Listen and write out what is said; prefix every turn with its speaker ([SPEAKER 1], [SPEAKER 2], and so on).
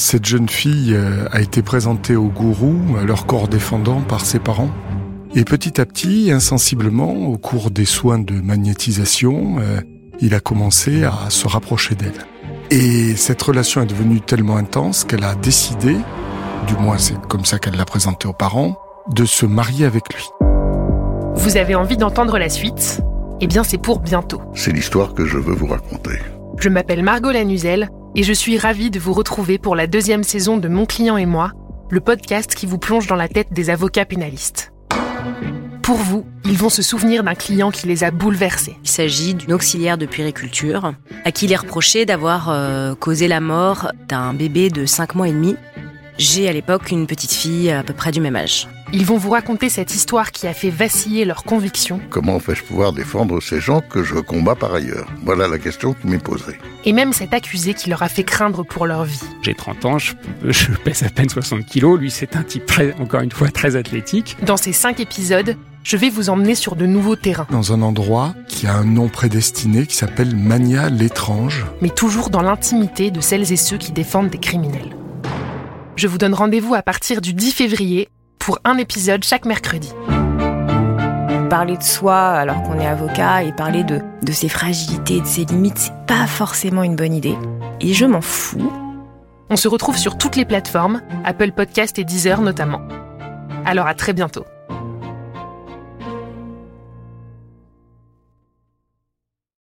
[SPEAKER 1] Cette jeune fille euh, a été présentée au gourou, à leur corps défendant par ses parents. Et petit à petit, insensiblement, au cours des soins de magnétisation, euh, il a commencé à se rapprocher d'elle. Et cette relation est devenue tellement intense qu'elle a décidé, du moins c'est comme ça qu'elle l'a présenté aux parents, de se marier avec lui.
[SPEAKER 2] Vous avez envie d'entendre la suite? Eh bien c'est pour bientôt.
[SPEAKER 3] C'est l'histoire que je veux vous raconter.
[SPEAKER 2] Je m'appelle Margot Lanuzel et je suis ravie de vous retrouver pour la deuxième saison de Mon client et moi, le podcast qui vous plonge dans la tête des avocats pénalistes. Pour vous, ils vont se souvenir d'un client qui les a bouleversés.
[SPEAKER 4] Il s'agit d'une auxiliaire de puériculture à qui il est reproché d'avoir euh, causé la mort d'un bébé de 5 mois et demi. J'ai à l'époque une petite fille à peu près du même âge.
[SPEAKER 2] Ils vont vous raconter cette histoire qui a fait vaciller leurs convictions.
[SPEAKER 3] Comment vais-je pouvoir défendre ces gens que je combats par ailleurs? Voilà la question qui m'est posée.
[SPEAKER 2] Et même cet accusé qui leur a fait craindre pour leur vie.
[SPEAKER 5] J'ai 30 ans, je, je pèse à peine 60 kilos. Lui, c'est un type, très, encore une fois, très athlétique.
[SPEAKER 2] Dans ces cinq épisodes, je vais vous emmener sur de nouveaux terrains.
[SPEAKER 1] Dans un endroit qui a un nom prédestiné qui s'appelle Mania l'étrange.
[SPEAKER 2] Mais toujours dans l'intimité de celles et ceux qui défendent des criminels. Je vous donne rendez-vous à partir du 10 février pour un épisode chaque mercredi.
[SPEAKER 4] Parler de soi alors qu'on est avocat et parler de, de ses fragilités et de ses limites, c'est pas forcément une bonne idée. Et je m'en fous.
[SPEAKER 2] On se retrouve sur toutes les plateformes, Apple Podcast et Deezer notamment. Alors à très bientôt.